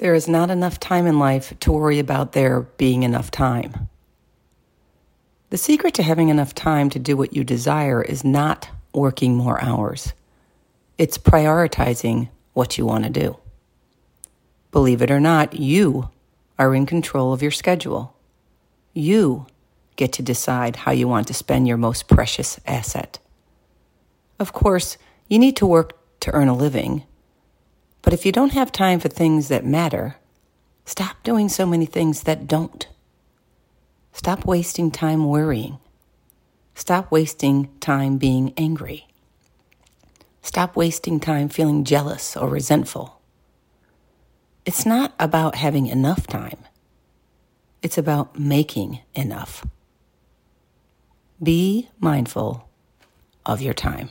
There is not enough time in life to worry about there being enough time. The secret to having enough time to do what you desire is not working more hours. It's prioritizing what you want to do. Believe it or not, you are in control of your schedule. You get to decide how you want to spend your most precious asset. Of course, you need to work to earn a living, but if you don't have time for things that matter, stop doing so many things that don't. Stop wasting time worrying. Stop wasting time being angry. Stop wasting time feeling jealous or resentful. It's not about having enough time. It's about making enough. Be mindful of your time.